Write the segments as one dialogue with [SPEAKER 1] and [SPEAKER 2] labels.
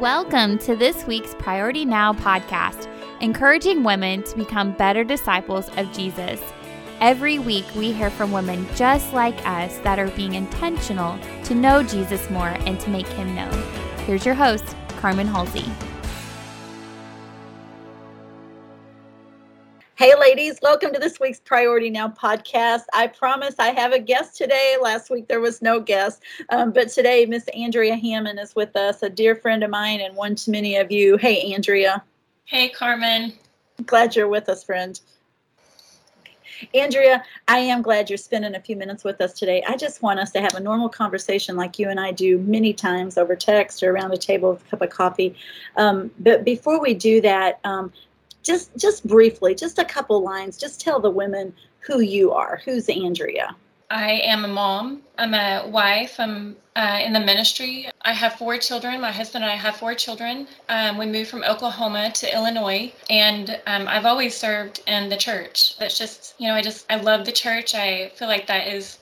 [SPEAKER 1] Welcome to this week's Priority Now podcast, encouraging women to become better disciples of Jesus. Every week, we hear from women just like us that are being intentional to know Jesus more and to make him known. Here's your host, Carmen Halsey.
[SPEAKER 2] Ladies, welcome to this week's Priority Now podcast. I promise I have a guest today. Last week there was no guest, um, but today Miss Andrea Hammond is with us, a dear friend of mine and one to many of you. Hey, Andrea.
[SPEAKER 3] Hey, Carmen.
[SPEAKER 2] Glad you're with us, friend. Andrea, I am glad you're spending a few minutes with us today. I just want us to have a normal conversation like you and I do many times over text or around a table with a cup of coffee. Um, but before we do that, um, just just briefly, just a couple lines, just tell the women who you are. Who's Andrea?
[SPEAKER 3] I am a mom. I'm a wife. I'm uh, in the ministry. I have four children. My husband and I have four children. Um, we moved from Oklahoma to Illinois, and um, I've always served in the church. That's just, you know, I just, I love the church. I feel like that is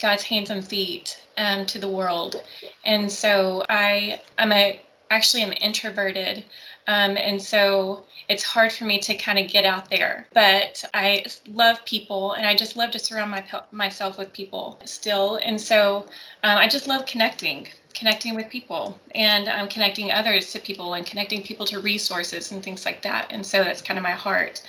[SPEAKER 3] God's hands and feet um, to the world. And so I, I'm a, actually, I'm introverted. Um, and so it's hard for me to kind of get out there. But I love people and I just love to surround my, myself with people still. And so um, I just love connecting connecting with people and um, connecting others to people and connecting people to resources and things like that and so that's kind of my heart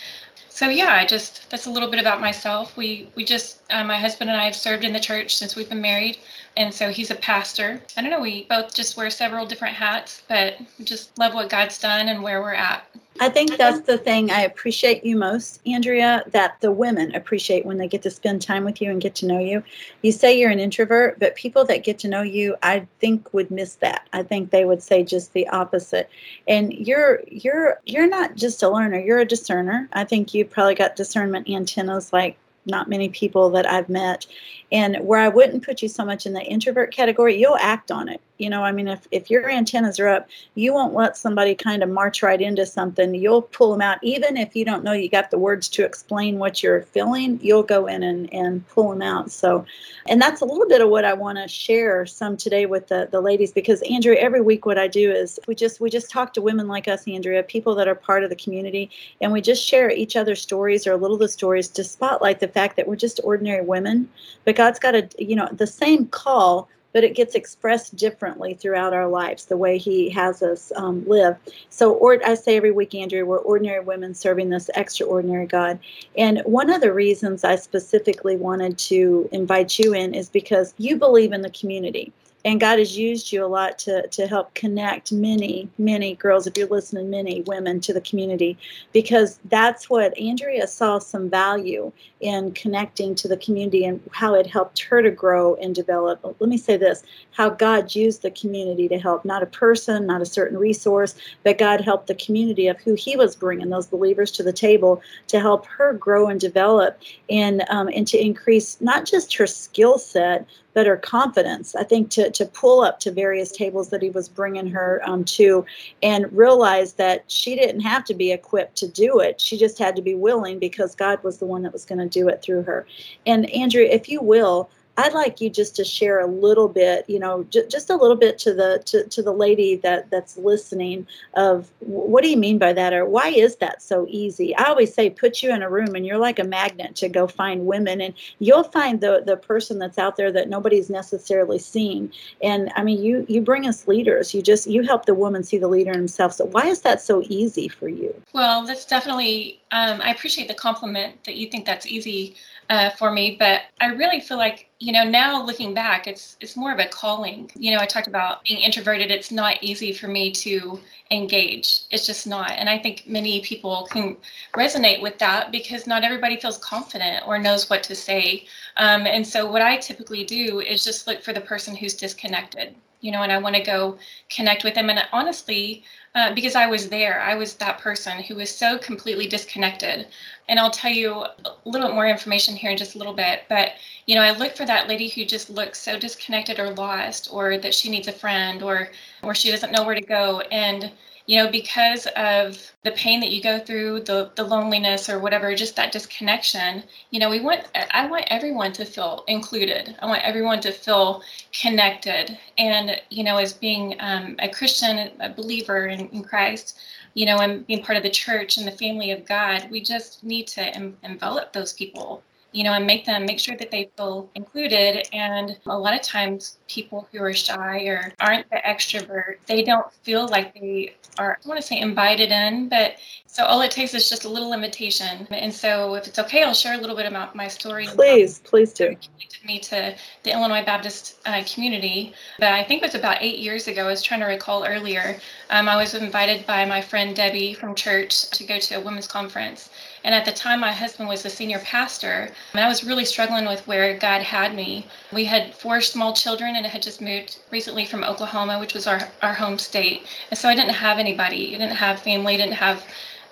[SPEAKER 3] so yeah i just that's a little bit about myself we we just uh, my husband and i have served in the church since we've been married and so he's a pastor. I don't know, we both just wear several different hats, but just love what God's done and where we're at.
[SPEAKER 2] I think that's the thing I appreciate you most, Andrea, that the women appreciate when they get to spend time with you and get to know you. You say you're an introvert, but people that get to know you, I think would miss that. I think they would say just the opposite. And you're you're you're not just a learner, you're a discerner. I think you've probably got discernment antennas like not many people that I've met. And where I wouldn't put you so much in the introvert category, you'll act on it. You know, I mean, if, if your antennas are up, you won't let somebody kind of march right into something. You'll pull them out. Even if you don't know you got the words to explain what you're feeling, you'll go in and, and pull them out. So, and that's a little bit of what I want to share some today with the, the ladies because Andrea, every week what I do is we just we just talk to women like us, Andrea, people that are part of the community, and we just share each other's stories or a little of the stories to spotlight the fact that we're just ordinary women. But God's got a you know the same call but it gets expressed differently throughout our lives, the way He has us um, live. So, or, I say every week, Andrea, we're ordinary women serving this extraordinary God. And one of the reasons I specifically wanted to invite you in is because you believe in the community and God has used you a lot to, to help connect many, many girls, if you're listening, many women to the community, because that's what Andrea saw some value in connecting to the community and how it helped her to grow and develop. Let me say this how God used the community to help, not a person, not a certain resource, but God helped the community of who He was bringing those believers to the table to help her grow and develop and, um, and to increase not just her skill set, but her confidence. I think to, to pull up to various tables that he was bringing her um, to and realize that she didn't have to be equipped to do it. She just had to be willing because God was the one that was going to do it through her. And Andrea, if you will, I'd like you just to share a little bit, you know, j- just a little bit to the to, to the lady that that's listening of what do you mean by that or why is that so easy? I always say put you in a room and you're like a magnet to go find women and you'll find the the person that's out there that nobody's necessarily seen. And I mean, you you bring us leaders. You just you help the woman see the leader in himself. So why is that so easy for you?
[SPEAKER 3] Well, that's definitely um, I appreciate the compliment that you think that's easy uh, for me. But I really feel like, you know, now looking back, it's it's more of a calling. You know, I talked about being introverted. It's not easy for me to engage. It's just not. And I think many people can resonate with that because not everybody feels confident or knows what to say. Um, and so what I typically do is just look for the person who's disconnected you know, and I want to go connect with them. And honestly, uh, because I was there, I was that person who was so completely disconnected. And I'll tell you a little bit more information here in just a little bit. But, you know, I look for that lady who just looks so disconnected or lost, or that she needs a friend, or or she doesn't know where to go. And you know, because of the pain that you go through, the the loneliness or whatever, just that disconnection, you know, we want I want everyone to feel included. I want everyone to feel connected. And, you know, as being um, a Christian, a believer in, in Christ, you know, and being part of the church and the family of God, we just need to em- envelop those people you know, and make them make sure that they feel included. And a lot of times, people who are shy or aren't the extrovert, they don't feel like they are, I want to say invited in, but so all it takes is just a little invitation. And so, if it's okay, I'll share a little bit about my story.
[SPEAKER 2] Please, please do.
[SPEAKER 3] Connected me to the Illinois Baptist uh, community. But I think it was about eight years ago. I was trying to recall earlier. Um, I was invited by my friend Debbie from church to go to a women's conference. And at the time, my husband was the senior pastor, and I was really struggling with where God had me. We had four small children had just moved recently from Oklahoma, which was our, our home state. And so I didn't have anybody, I didn't have family, didn't have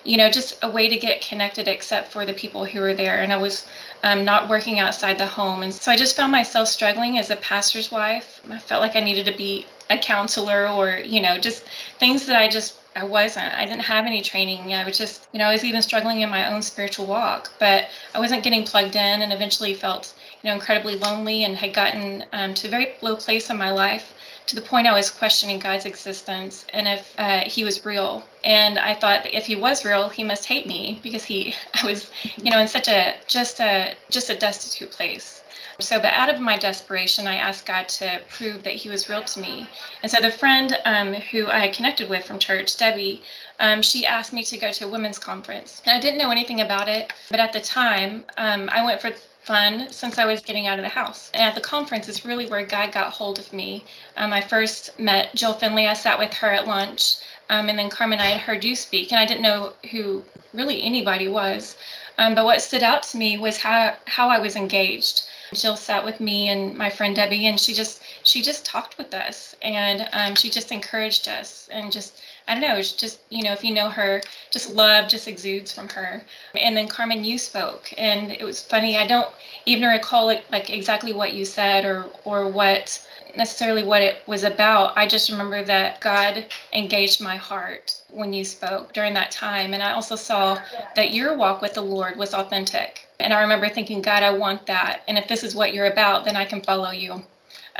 [SPEAKER 3] you know, just a way to get connected except for the people who were there. And I was um, not working outside the home. And so I just found myself struggling as a pastor's wife. I felt like I needed to be a counselor or, you know, just things that I just I wasn't. I didn't have any training. I was just, you know, I was even struggling in my own spiritual walk, but I wasn't getting plugged in and eventually felt, you know, incredibly lonely and had gotten um, to a very low place in my life to the point I was questioning God's existence and if uh, he was real. And I thought if he was real, he must hate me because he, I was, you know, in such a, just a, just a destitute place. So, but out of my desperation, I asked God to prove that He was real to me. And so, the friend um, who I connected with from church, Debbie, um, she asked me to go to a women's conference. And I didn't know anything about it, but at the time, um, I went for fun since I was getting out of the house. And at the conference is really where God got hold of me. Um, I first met Jill Finley. I sat with her at lunch. Um, and then Carmen, I had heard you speak, and I didn't know who really anybody was. Um, but what stood out to me was how, how I was engaged. Jill sat with me and my friend Debbie, and she just she just talked with us, and um, she just encouraged us, and just I don't know, it's just you know if you know her, just love just exudes from her. And then Carmen, you spoke, and it was funny. I don't even recall like exactly what you said or or what necessarily what it was about. I just remember that God engaged my heart when you spoke during that time. And I also saw that your walk with the Lord was authentic. And I remember thinking, God, I want that. And if this is what you're about, then I can follow you.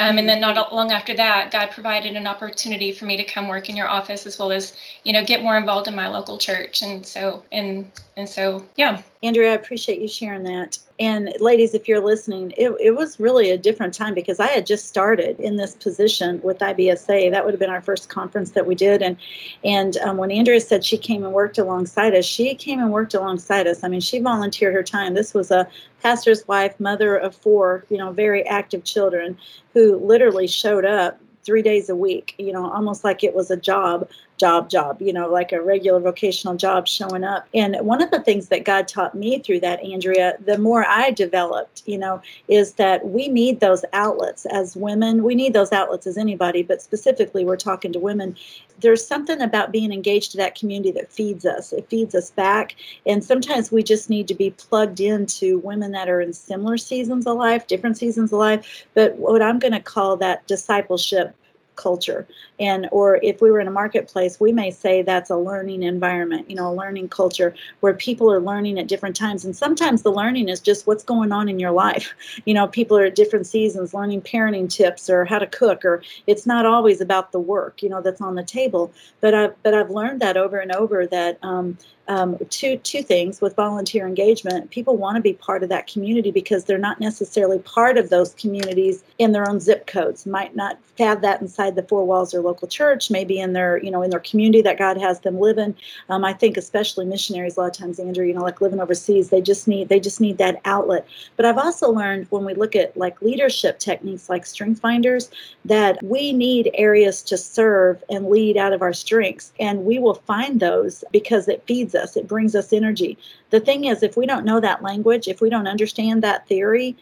[SPEAKER 3] Um, and then not long after that, God provided an opportunity for me to come work in your office as well as, you know, get more involved in my local church. And so, and and so, yeah.
[SPEAKER 2] Andrea, I appreciate you sharing that. And ladies, if you're listening, it, it was really a different time because I had just started in this position with IBSA. That would have been our first conference that we did. And and um, when Andrea said she came and worked alongside us, she came and worked alongside us. I mean, she volunteered her time. This was a pastor's wife, mother of four, you know, very active children who literally showed up three days a week, you know, almost like it was a job, job, job, you know, like a regular vocational job showing up. And one of the things that God taught me through that, Andrea, the more I developed, you know, is that we need those outlets as women. We need those outlets as anybody, but specifically, we're talking to women. There's something about being engaged to that community that feeds us. It feeds us back. And sometimes we just need to be plugged into women that are in similar seasons of life, different seasons of life, but what I'm going to call that discipleship culture. And or if we were in a marketplace we may say that's a learning environment you know a learning culture where people are learning at different times. And sometimes the learning is just what's going on in your life. You know people are at different seasons learning parenting tips or how to cook or it's not always about the work you know that's on the table. But i've but i've learned that over and over that um, um, two two things with volunteer engagement. People want to be part of that community because they're not necessarily part of those communities in their own zip codes. Might not have that inside the four walls of their local church. Maybe in their you know in their community that God has them live in. Um, I think especially missionaries a lot of times, Andrea, you know, like living overseas, they just need they just need that outlet. But I've also learned when we look at like leadership techniques like strength finders that we need areas to serve and lead out of our strengths, and we will find those because it feeds us us, it brings us energy. The thing is, if we don't know that language, if we don't understand that theory,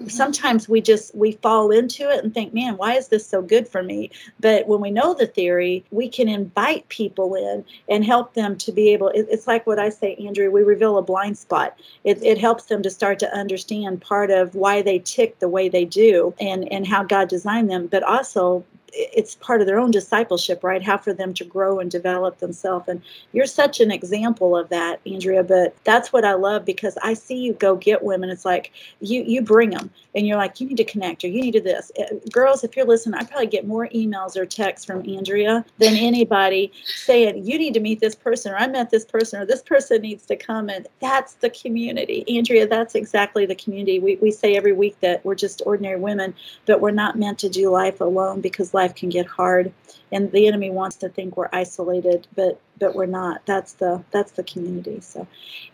[SPEAKER 2] mm-hmm. sometimes we just we fall into it and think man why is this so good for me but when we know the theory we can invite people in and help them to be able it, it's like what i say andrea we reveal a blind spot it, it helps them to start to understand part of why they tick the way they do and and how god designed them but also it's part of their own discipleship, right? How for them to grow and develop themselves. And you're such an example of that, Andrea. But that's what I love because I see you go get women. It's like you you bring them, and you're like, you need to connect or you need to this. Uh, girls, if you're listening, I probably get more emails or texts from Andrea than anybody saying you need to meet this person or I met this person or this person needs to come. And that's the community, Andrea. That's exactly the community. We we say every week that we're just ordinary women, but we're not meant to do life alone because life can get hard and the enemy wants to think we're isolated but but we're not. That's the that's the community. So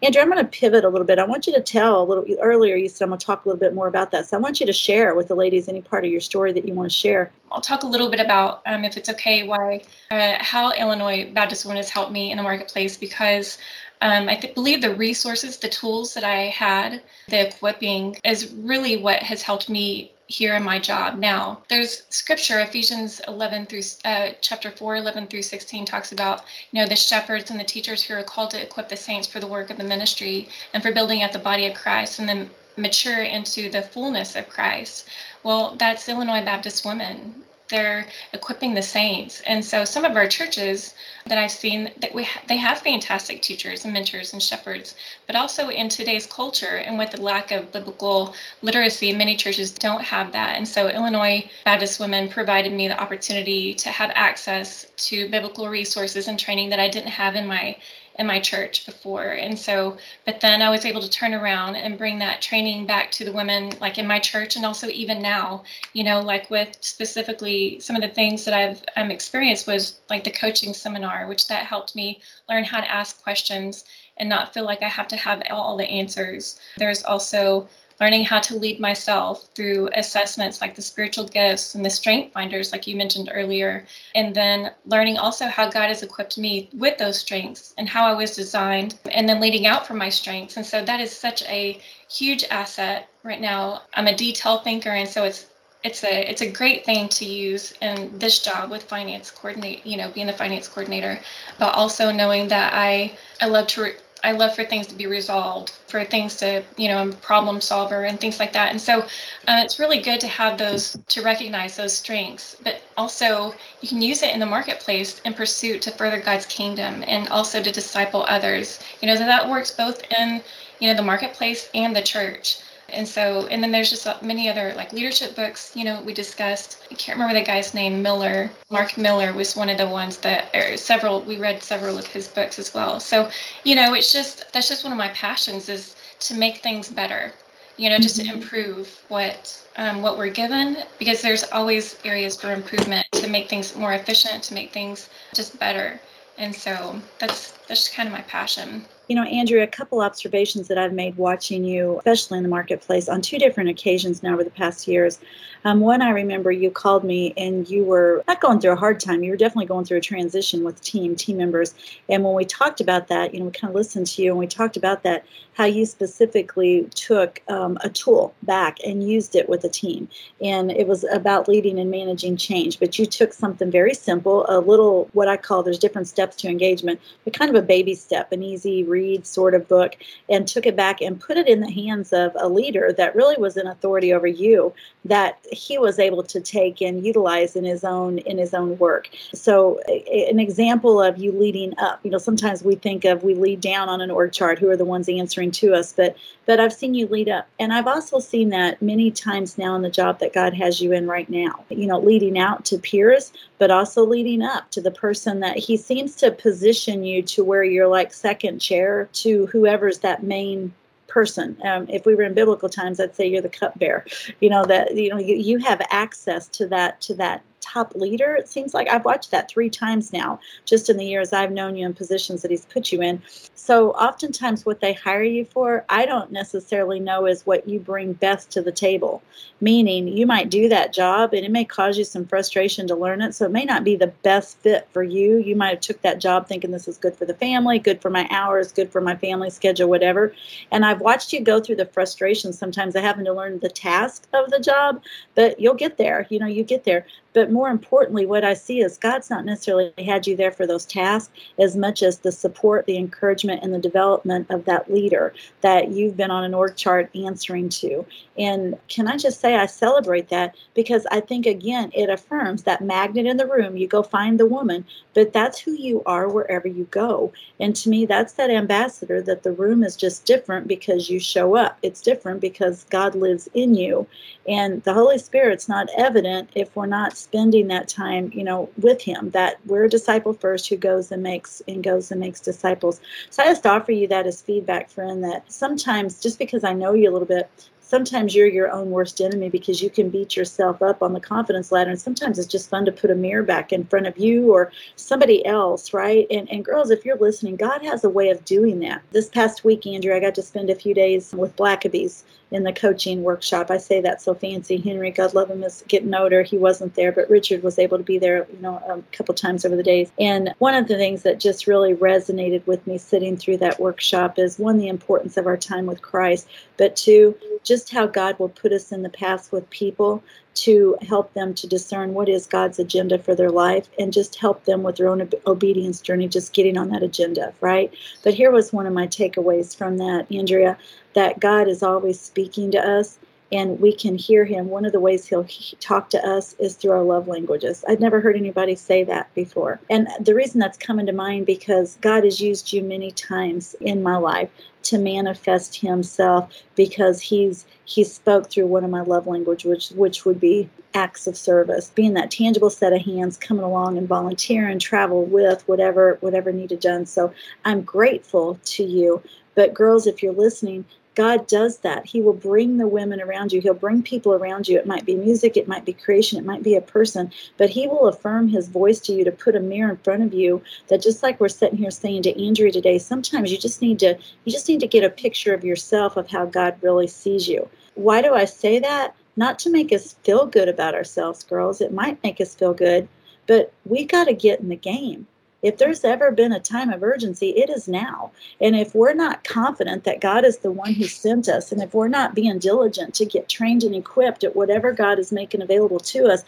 [SPEAKER 2] andrea i'm going to pivot a little bit. I want you to tell a little earlier you said i'm going to talk a little bit more about that. So i want you to share with the ladies any part of your story that you want to share.
[SPEAKER 3] I'll talk a little bit about um, if it's okay why uh, how illinois baptist women has helped me in the marketplace because um, I th- believe the resources, the tools that I had, the equipping is really what has helped me here in my job now. There's scripture, Ephesians 11 through uh, chapter 4, 11 through 16 talks about, you know, the shepherds and the teachers who are called to equip the saints for the work of the ministry and for building up the body of Christ and then mature into the fullness of Christ. Well, that's Illinois Baptist women they're equipping the saints. And so some of our churches that I've seen that we ha- they have fantastic teachers and mentors and shepherds, but also in today's culture and with the lack of biblical literacy, many churches don't have that. And so Illinois Baptist Women provided me the opportunity to have access to biblical resources and training that I didn't have in my in my church before. And so, but then I was able to turn around and bring that training back to the women, like in my church, and also even now, you know, like with specifically some of the things that I've um, experienced was like the coaching seminar, which that helped me learn how to ask questions and not feel like I have to have all the answers. There's also learning how to lead myself through assessments like the spiritual gifts and the strength finders, like you mentioned earlier, and then learning also how God has equipped me with those strengths and how I was designed, and then leading out from my strengths. And so that is such a huge asset right now. I'm a detail thinker, and so it's it's a it's a great thing to use in this job with finance coordinate you know being the finance coordinator but also knowing that i i love to re- I love for things to be resolved, for things to, you know, problem solver and things like that. And so uh, it's really good to have those, to recognize those strengths, but also you can use it in the marketplace in pursuit to further God's kingdom and also to disciple others. You know, that, that works both in, you know, the marketplace and the church. And so, and then there's just many other like leadership books, you know, we discussed. I can't remember the guy's name, Miller. Mark Miller was one of the ones that, or several, we read several of his books as well. So, you know, it's just, that's just one of my passions is to make things better, you know, just mm-hmm. to improve what, um, what we're given, because there's always areas for improvement to make things more efficient, to make things just better. And so that's, that's just kind of my passion.
[SPEAKER 2] You know, Andrea, a couple observations that I've made watching you, especially in the marketplace, on two different occasions now over the past years. Um, one, I remember you called me and you were not going through a hard time. You were definitely going through a transition with team, team members. And when we talked about that, you know, we kind of listened to you and we talked about that, how you specifically took um, a tool back and used it with a team. And it was about leading and managing change. But you took something very simple, a little, what I call, there's different steps to engagement, but kind of a baby step, an easy read sort of book, and took it back and put it in the hands of a leader that really was an authority over you that he was able to take and utilize in his own in his own work. So an example of you leading up, you know, sometimes we think of we lead down on an org chart, who are the ones answering to us, but but I've seen you lead up. And I've also seen that many times now in the job that God has you in right now. You know, leading out to peers, but also leading up to the person that he seems to position you to where you're like second chair to whoever's that main person. Um, if we were in biblical times, I'd say you're the cupbearer. You know that you know you, you have access to that to that top leader. It seems like I've watched that three times now, just in the years I've known you in positions that he's put you in. So oftentimes, what they hire you for, I don't necessarily know is what you bring best to the table. Meaning, you might do that job, and it may cause you some frustration to learn it. So it may not be the best fit for you. You might have took that job thinking this is good for the family, good for my hours, good for my family schedule, whatever. And I've watched you go through the frustration sometimes of having to learn the task of the job, but you'll get there. You know, you get there. But more importantly, what I see is God's not necessarily had you there for those tasks as much as the support, the encouragement, and the development of that leader that you've been on an org chart answering to. And can I just say I celebrate that because I think, again, it affirms that magnet in the room. You go find the woman, but that's who you are wherever you go. And to me, that's that ambassador that the room is just different because you show up. It's different because God lives in you. And the Holy Spirit's not evident if we're not spending that time, you know, with him. That we're a disciple first who goes and makes and goes and makes disciples. So I just offer you that as feedback, friend, that sometimes just because I know you a little bit, sometimes you're your own worst enemy because you can beat yourself up on the confidence ladder and sometimes it's just fun to put a mirror back in front of you or somebody else right and, and girls if you're listening god has a way of doing that this past week andrea i got to spend a few days with blackaby's in the coaching workshop. I say that so fancy. Henry, God love him, is getting older. He wasn't there, but Richard was able to be there, you know, a couple times over the days. And one of the things that just really resonated with me sitting through that workshop is one, the importance of our time with Christ, but two, just how God will put us in the path with people to help them to discern what is God's agenda for their life and just help them with their own obedience journey, just getting on that agenda, right? But here was one of my takeaways from that, Andrea, that God is always speaking to us and we can hear him. One of the ways he'll talk to us is through our love languages. I'd never heard anybody say that before. And the reason that's coming to mind because God has used you many times in my life to manifest himself because he's he spoke through one of my love language which which would be acts of service being that tangible set of hands coming along and volunteer and travel with whatever whatever needed done so i'm grateful to you but girls if you're listening God does that. He will bring the women around you. He'll bring people around you. It might be music, it might be creation, it might be a person, but He will affirm His voice to you to put a mirror in front of you. That just like we're sitting here saying to Andrea today, sometimes you just need to you just need to get a picture of yourself of how God really sees you. Why do I say that? Not to make us feel good about ourselves, girls. It might make us feel good, but we got to get in the game. If there's ever been a time of urgency, it is now. And if we're not confident that God is the one who sent us, and if we're not being diligent to get trained and equipped at whatever God is making available to us,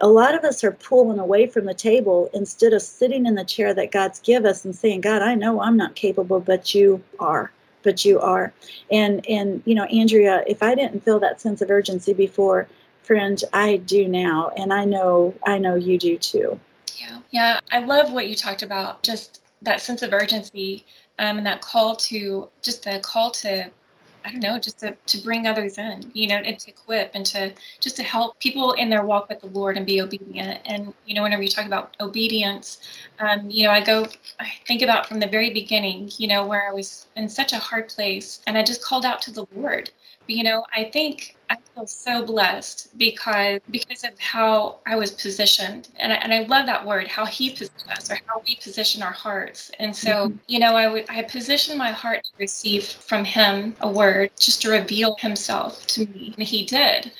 [SPEAKER 2] a lot of us are pulling away from the table instead of sitting in the chair that God's give us and saying, God, I know I'm not capable, but you are. But you are. And and you know, Andrea, if I didn't feel that sense of urgency before, friend, I do now. And I know I know you do too.
[SPEAKER 3] Yeah, yeah. I love what you talked about, just that sense of urgency um, and that call to just the call to I don't know, just to, to bring others in, you know, and to equip and to just to help people in their walk with the Lord and be obedient. And, you know, whenever you talk about obedience, um, you know, I go, I think about from the very beginning, you know, where I was in such a hard place and I just called out to the Lord. You know, I think I feel so blessed because because of how I was positioned, and I, and I love that word, how He positioned us, or how we position our hearts. And so, mm-hmm. you know, I would I positioned my heart to receive from Him a word, just to reveal Himself to me, and He did.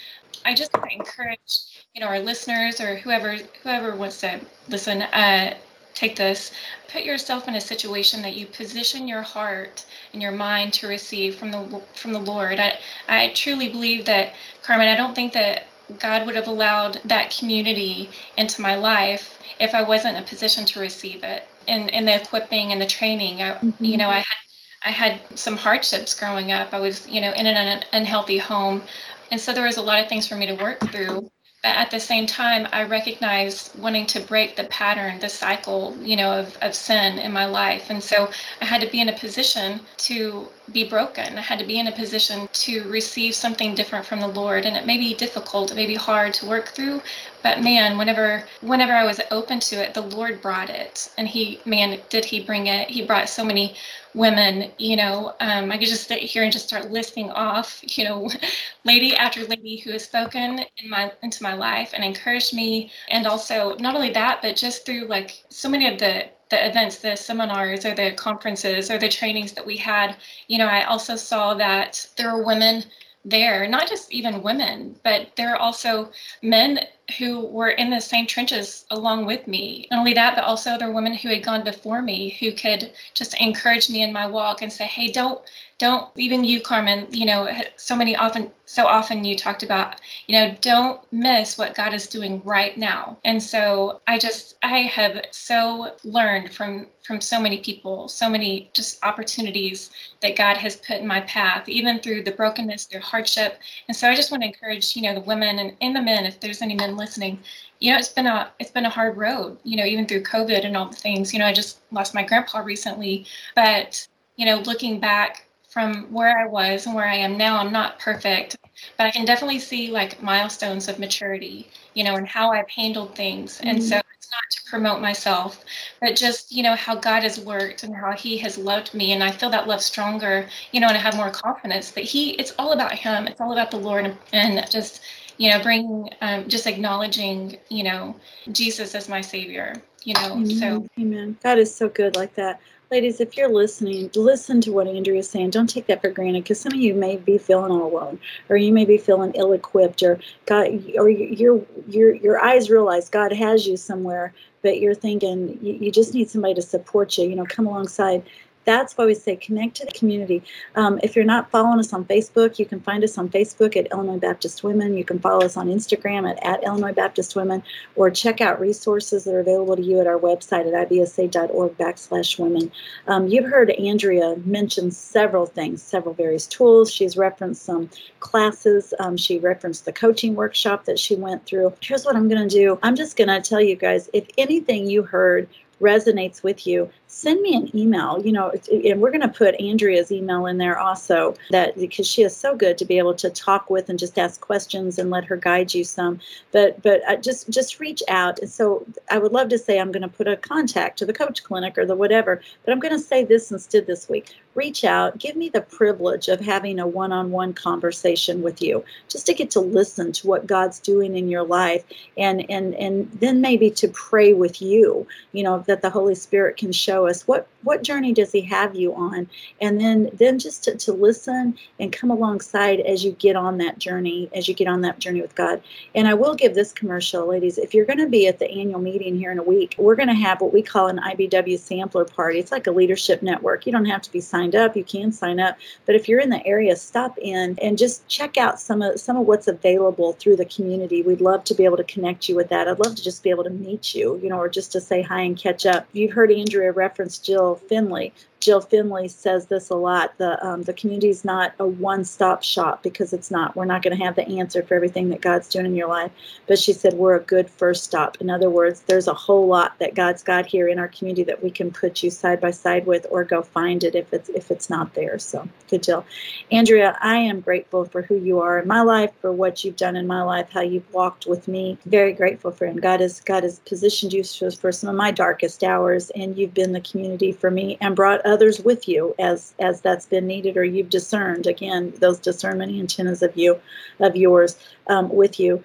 [SPEAKER 3] I just encourage, you know, our listeners or whoever whoever wants to listen. Uh, take this put yourself in a situation that you position your heart and your mind to receive from the from the lord. I i truly believe that carmen i don't think that god would have allowed that community into my life if i wasn't in a position to receive it. And in the equipping and the training I, mm-hmm. you know i had i had some hardships growing up. I was you know in an unhealthy home. And so there was a lot of things for me to work through but at the same time i recognized wanting to break the pattern the cycle you know of, of sin in my life. And so i had to be in a position to be broken. I had to be in a position to receive something different from the lord. And it may be difficult it may be hard to work through but man whenever whenever i was open to it the lord brought it. And he man did he bring it. He brought so many women you know um, i could just sit here and just start listing off you know lady after lady who has spoken in my into my life and encouraged me. And also not only that but just through like so many of the the events the seminars or the conferences or the trainings that we had you know i also saw that there were women there not just even women but there are also men who were in the same trenches along with me. Not only that, but also were women who had gone before me who could just encourage me in my walk and say, hey, don't don't even you carmen you know so many often so often you talked about you know don't miss what god is doing right now and so i just i have so learned from from so many people so many just opportunities that god has put in my path even through the brokenness through hardship and so i just want to encourage you know the women and, and the men if there's any men listening you know it's been a it's been a hard road you know even through covid and all the things you know i just lost my grandpa recently but you know looking back from where I was and where I am now. I'm not perfect, but I can definitely see like milestones of maturity, you know, and how I've handled things. Mm-hmm. And so it's not to promote myself, but just, you know, how God has worked and how He has loved me. And I feel that love stronger, you know, and I have more confidence that He, it's all about Him, it's all about the Lord and just, you know, bringing, um, just acknowledging, you know, Jesus as my Savior, you know.
[SPEAKER 2] Amen.
[SPEAKER 3] So,
[SPEAKER 2] Amen. God is so good like that ladies, if you're listening, listen to what Andrea is saying. Don't take that for granted because some of you may be feeling all alone, or you may be feeling ill-equipped, or God, or your your your eyes realize God has you somewhere, but you're thinking you, you just need somebody to support you. You know, come alongside that's why we say connect to the community. Um, if you're not following us on Facebook, you can find us on Facebook at Illinois Baptist Women. You can follow us on Instagram at, at Illinois Baptist Women, or check out resources that are available to you at our website at ibsa.org backslash women. Um, you've heard Andrea mention several things, several various tools. She's referenced some classes. Um, she referenced the coaching workshop that she went through. Here's what I'm going to do. I'm just going to tell you guys if anything you heard resonates with you, send me an email. You know, and we're going to put Andrea's email in there also, that because she is so good to be able to talk with and just ask questions and let her guide you some. But but uh, just just reach out. And so I would love to say I'm going to put a contact to the coach clinic or the whatever, but I'm going to say this instead this week. Reach out. Give me the privilege of having a one-on-one conversation with you, just to get to listen to what God's doing in your life, and and and then maybe to pray with you. You know that the Holy Spirit can show us what what journey does he have you on? And then then just to, to listen and come alongside as you get on that journey as you get on that journey with god. And i will give this commercial ladies if you're going to be at the annual meeting here in a week we're going to have what we call an ibw sampler party. It's like a leadership network. You don't have to be signed up. You can sign up. But if you're in the area stop in and just check out some of some of what's available through the community. We'd love to be able to connect you with that. I'd love to just be able to meet you you know or just to say hi and catch up. You've heard andrea reference jill Finley Jill Finley says this a lot. The um, the community is not a one stop shop because it's not. We're not going to have the answer for everything that God's doing in your life. But she said we're a good first stop. In other words, there's a whole lot that God's got here in our community that we can put you side by side with, or go find it if it's if it's not there. So good, Jill. Andrea, I am grateful for who you are in my life, for what you've done in my life, how you've walked with me. Very grateful for him. God has God has positioned you for some of my darkest hours, and you've been the community for me and brought others with you as as that's been needed or you've discerned again those discernment antennas of you of yours um, with you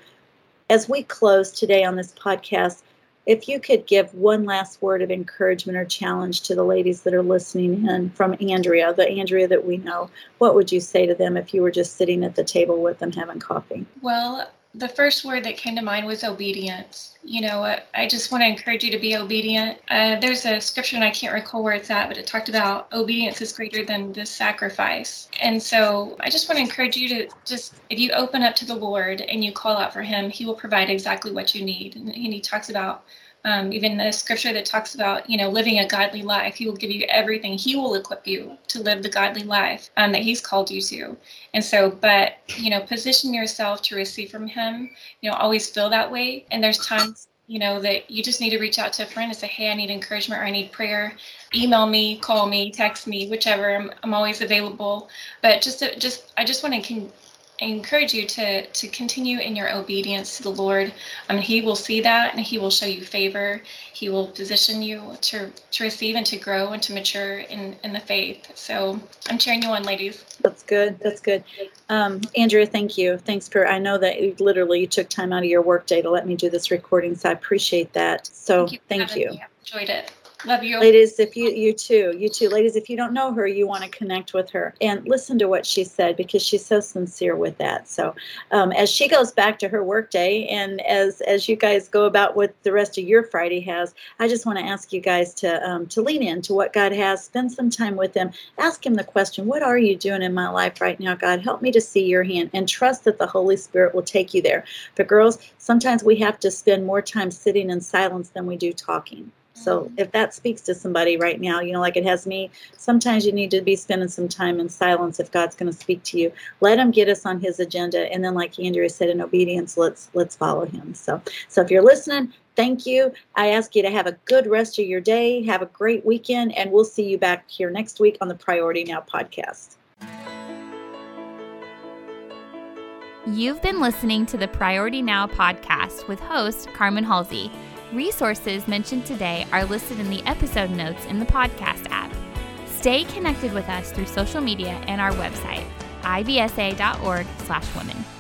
[SPEAKER 2] as we close today on this podcast if you could give one last word of encouragement or challenge to the ladies that are listening in from Andrea, the Andrea that we know, what would you say to them if you were just sitting at the table with them having coffee?
[SPEAKER 3] Well, the first word that came to mind was obedience. You know, I just want to encourage you to be obedient. Uh, there's a scripture, and I can't recall where it's at, but it talked about obedience is greater than the sacrifice. And so I just want to encourage you to just, if you open up to the Lord and you call out for Him, He will provide exactly what you need. And He talks about um, even the scripture that talks about you know living a godly life. He will give you everything. He will equip you to live the godly life um, that he's called you to. And so but you know position yourself to receive from him you know always feel that way. And there's times you know that you just need to reach out to a friend and say hey i need encouragement or i need prayer. Email me call me text me whichever. I'm, I'm always available. But just to, just i just want to con- encourage you to to continue in your obedience to the Lord. I mean, He will see that and He will show you favor. He will position you to to receive and to grow and to mature in in the faith. So I'm cheering you on, ladies.
[SPEAKER 2] That's good. That's good. Um, Andrea, thank you. Thanks for. I know that you literally you took time out of your workday to let me do this recording, so I appreciate that. So
[SPEAKER 3] thank you.
[SPEAKER 2] Thank you.
[SPEAKER 3] Enjoyed it. Love you.
[SPEAKER 2] Ladies, if you you too, you too. Ladies, if you don't know her, you want to connect with her and listen to what she said because she's so sincere with that. So um, as she goes back to her workday and as as you guys go about what the rest of your Friday has, I just want to ask you guys to um, to lean into what God has. Spend some time with Him. Ask Him the question, "What are you doing in my life right now, God? Help me to see Your hand." And trust that the Holy Spirit will take you there. But girls, sometimes we have to spend more time sitting in silence than we do talking. So if that speaks to somebody right now, you know, like it has me, sometimes you need to be spending some time in silence if God's going to speak to you. Let him get us on his agenda. And then like Andrea said, in obedience, let's let's follow him. So so if you're listening, thank you. I ask you to have a good rest of your day. Have a great weekend, and we'll see you back here next week on the Priority Now podcast.
[SPEAKER 1] You've been listening to the Priority Now podcast with host Carmen Halsey. Resources mentioned today are listed in the episode notes in the podcast app. Stay connected with us through social media and our website, ibsa.org/women.